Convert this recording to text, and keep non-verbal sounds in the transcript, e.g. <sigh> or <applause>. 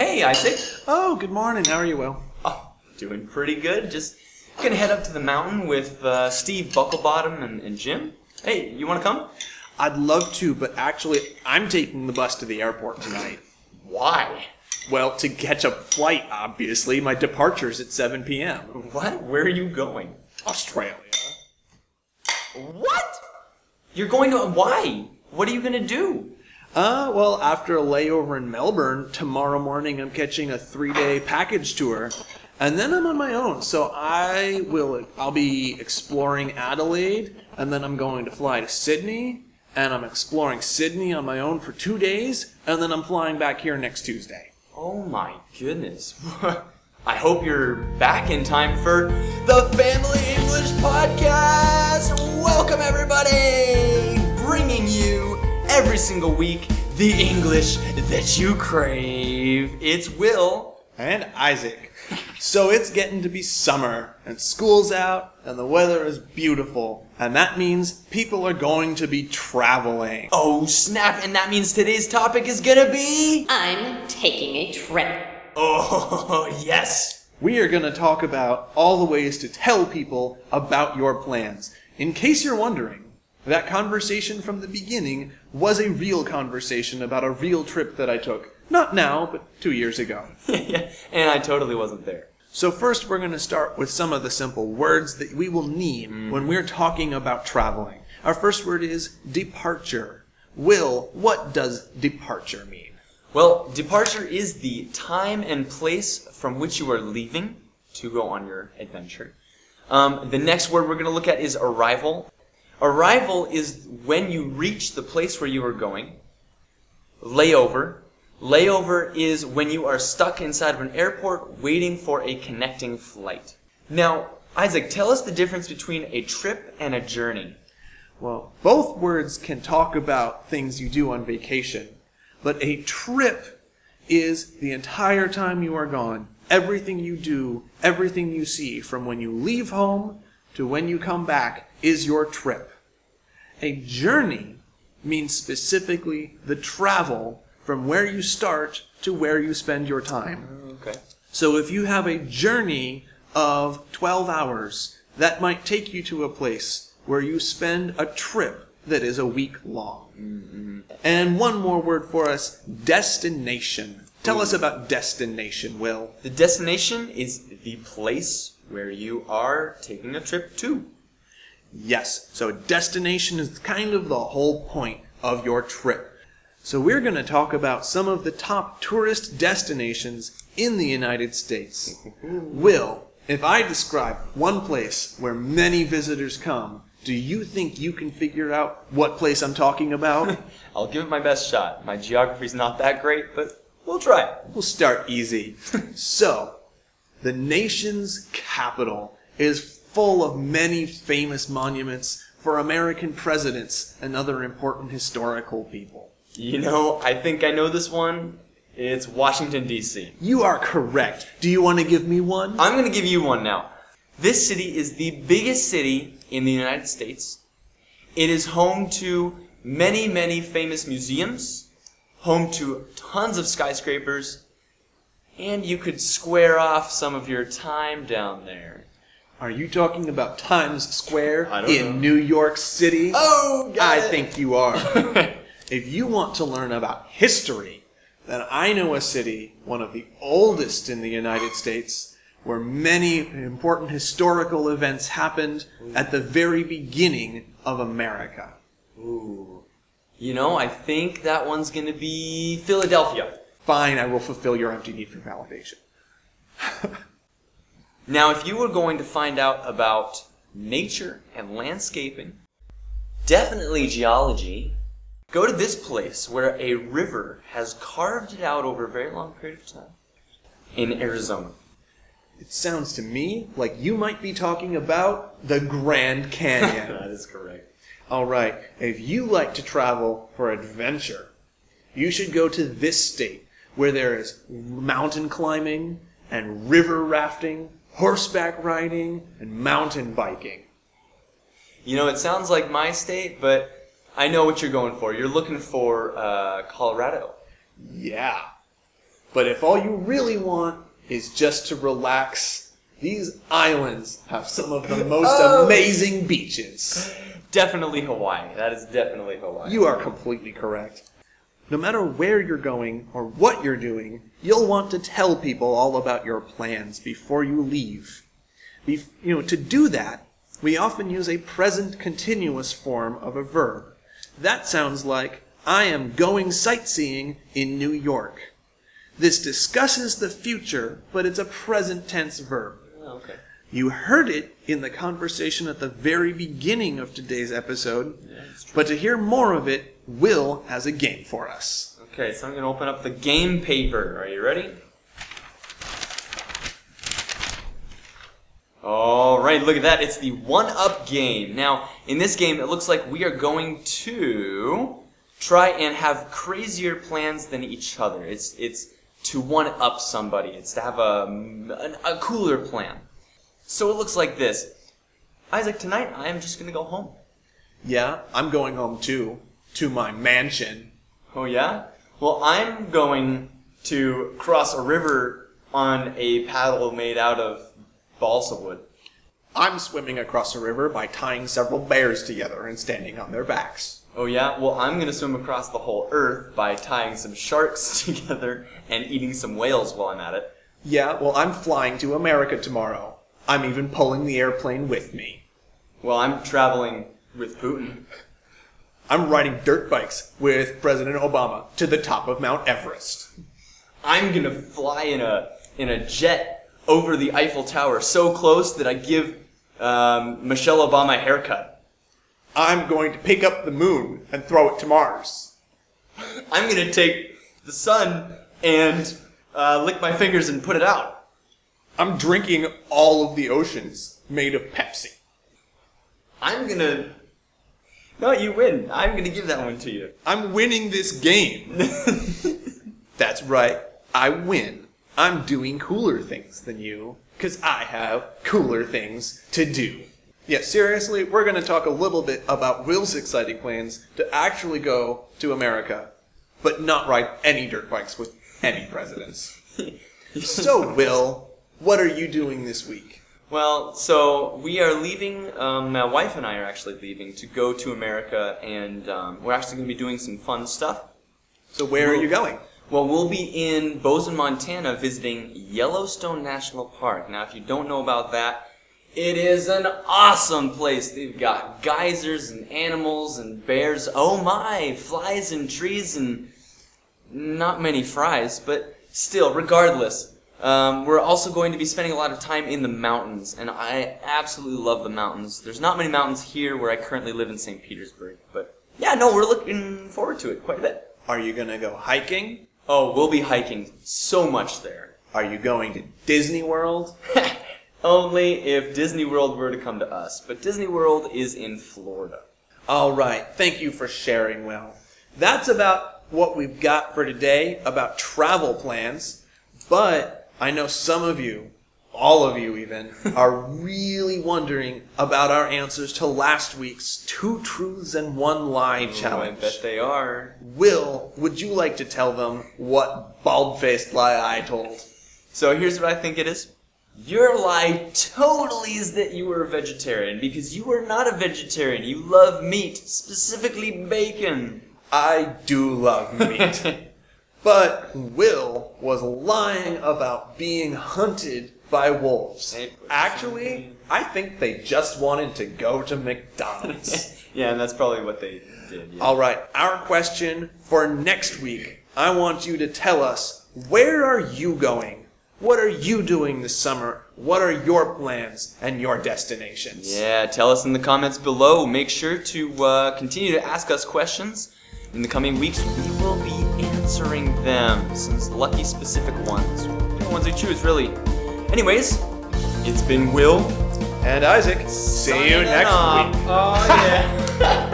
hey, Isaac. Oh, good morning. How are you, Will? Oh, doing pretty good. Just gonna head up to the mountain with uh, Steve Bucklebottom and, and Jim. Hey, you wanna come? I'd love to, but actually, I'm taking the bus to the airport tonight. Why? Well, to catch a flight, obviously. My departure's at 7 p.m. What? Where are you going? Australia. What? You're going to. Why? What are you gonna do? Uh, well, after a layover in Melbourne, tomorrow morning I'm catching a three-day package tour, and then I'm on my own. So I will, I'll be exploring Adelaide, and then I'm going to fly to Sydney, and I'm exploring Sydney on my own for two days, and then I'm flying back here next Tuesday. Oh my goodness. <laughs> I hope you're back in time for the Family English Podcast. Welcome, everybody! Bringing you every single week the English that you crave. It's Will. And Isaac. So it's getting to be summer, and school's out, and the weather is beautiful, and that means people are going to be traveling. Oh, snap! And that means today's topic is gonna be. I'm taking a trip. Oh, <laughs> yes! We are going to talk about all the ways to tell people about your plans. In case you're wondering, that conversation from the beginning was a real conversation about a real trip that I took. Not now, but two years ago. yeah, <laughs> and I totally wasn't there. So, first, we're going to start with some of the simple words that we will need when we're talking about traveling. Our first word is departure. Will, what does departure mean? Well, departure is the time and place from which you are leaving to go on your adventure. Um, the next word we're going to look at is arrival. Arrival is when you reach the place where you are going. Layover. Layover is when you are stuck inside of an airport waiting for a connecting flight. Now, Isaac, tell us the difference between a trip and a journey. Well, both words can talk about things you do on vacation, but a trip is the entire time you are gone. Everything you do, everything you see, from when you leave home to when you come back, is your trip. A journey means specifically the travel from where you start to where you spend your time. Okay. So if you have a journey of 12 hours, that might take you to a place where you spend a trip that is a week long. Mm-hmm. And one more word for us destination. Tell us about destination, Will. The destination is the place where you are taking a trip to. Yes, so destination is kind of the whole point of your trip. So we're going to talk about some of the top tourist destinations in the United States. <laughs> Will, if I describe one place where many visitors come, do you think you can figure out what place I'm talking about? <laughs> I'll give it my best shot. My geography's not that great, but we'll try. We'll start easy. <laughs> so, the nation's capital is full of many famous monuments for American presidents and other important historical people. You know, I think I know this one. It's Washington, D.C. You are correct. Do you want to give me one? I'm going to give you one now. This city is the biggest city in the United States. It is home to many, many famous museums, home to tons of skyscrapers, and you could square off some of your time down there. Are you talking about Times Square I don't in know. New York City? Oh, got I it. think you are. <laughs> if you want to learn about history, then I know a city, one of the oldest in the United States, where many important historical events happened at the very beginning of America. Ooh. You know, I think that one's going to be Philadelphia. Fine, I will fulfill your empty need for validation. <laughs> Now, if you were going to find out about nature and landscaping, definitely geology, go to this place where a river has carved it out over a very long period of time in Arizona. It sounds to me like you might be talking about the Grand Canyon. <laughs> that is correct. All right, if you like to travel for adventure, you should go to this state where there is mountain climbing and river rafting, horseback riding, and mountain biking. You know, it sounds like my state, but I know what you're going for. You're looking for uh, Colorado. Yeah. But if all you really want is just to relax, these islands have some of the <laughs> most Oh. amazing beaches. Definitely Hawaii. That is definitely Hawaii. You are completely correct. No matter where you're going or what you're doing, you'll want to tell people all about your plans before you leave. Bef- you know, to do that, we often use a present continuous form of a verb. That sounds like I am going sightseeing in New York. This discusses the future, but it's a present tense verb. Oh, okay. You heard it in the conversation at the very beginning of today's episode, but to hear more of it, Will has a game for us. Okay, so I'm going to open up the game paper. Are you ready? All right, look at that. It's the one up game. Now, in this game, it looks like we are going to try and have crazier plans than each other. It's it's to one up somebody. It's to have a, an- a cooler plan. So it looks like this. Isaac, tonight I am just going to go home. Yeah, I'm going home too, to my mansion. Oh yeah? Well, I'm going to cross a river on a paddle made out of balsa wood. I'm swimming across a river by tying several bears together and standing on their backs. Oh yeah? Well, I'm going to swim across the whole earth by tying some sharks <laughs> together and eating some whales while I'm at it. Yeah, well, I'm flying to America tomorrow. I'm even pulling the airplane with me. Well, I'm traveling with Putin. I'm riding dirt bikes with President Obama to the top of Mount Everest. I'm going to fly in a in a jet over the Eiffel Tower so close that I give um, Michelle Obama a haircut. I'm going to pick up the moon and throw it to Mars. <laughs> I'm going to take the sun and uh, lick my fingers and put it out. I'm drinking all of the oceans made of Pepsi. I'm gonna. No, you win. I'm gonna give that one to you. I'm winning this game. <laughs> That's right. I win. I'm doing cooler things than you because I have cooler things to do. Yeah, seriously, we're going to talk a little bit about Will's exciting plans to actually go to America, but not ride any dirt bikes with any presidents. <laughs> so, Will, what are you doing this week? Well, so we are leaving. Um, my wife and I are actually leaving to go to America, and um, we're actually gonna be doing some fun stuff. So, where are you going? Well, we'll be in Bozeman, Montana, visiting Yellowstone National Park. Now, if you don't know about that, it is an awesome place. They've got geysers and animals and bears. Oh my, flies and trees and not many fries, but still, regardless. Um, we're also going to be spending a lot of time in the mountains, and I absolutely love the mountains. There's not many mountains here where I currently live in St. Petersburg, but yeah, no, we're looking forward to it quite a bit. Are you going to go hiking? Oh, we'll be hiking so much there. Are you going to Disney World? <laughs> Only if Disney World were to come to us. But Disney World is in Florida. All right. Thank you for sharing, Will. That's about what we've got for today about travel plans. But I know some of you, all of you even, <laughs> are really wondering about our answers to last week's two truths and one lie Oh, I challenge. bet they are. Will, would you like to tell them what bald-faced lie I told? So here's what I think it is. Your lie totally is that you were a vegetarian because you are not a vegetarian. You love meat, specifically bacon. I do love meat. <laughs> But Will was lying about being hunted by wolves. Actually, I think they just wanted to go to McDonald's. <laughs> yeah, and that's probably what they did. Yeah. All right, our question for next week. I want you to tell us where are you going? What are you doing this summer? What are your plans and your destinations? Yeah, tell us in the comments below. Make sure to uh, continue to ask us questions. In the coming weeks, we will be answering them. Some lucky specific ones. The ones we choose, really. Anyways, it's been Will. And Isaac, see you next off. week. Oh, yeah. <laughs>